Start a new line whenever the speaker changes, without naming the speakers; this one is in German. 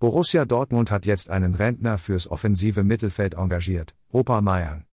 Borussia Dortmund hat jetzt einen Rentner fürs offensive Mittelfeld engagiert, Opa Meier.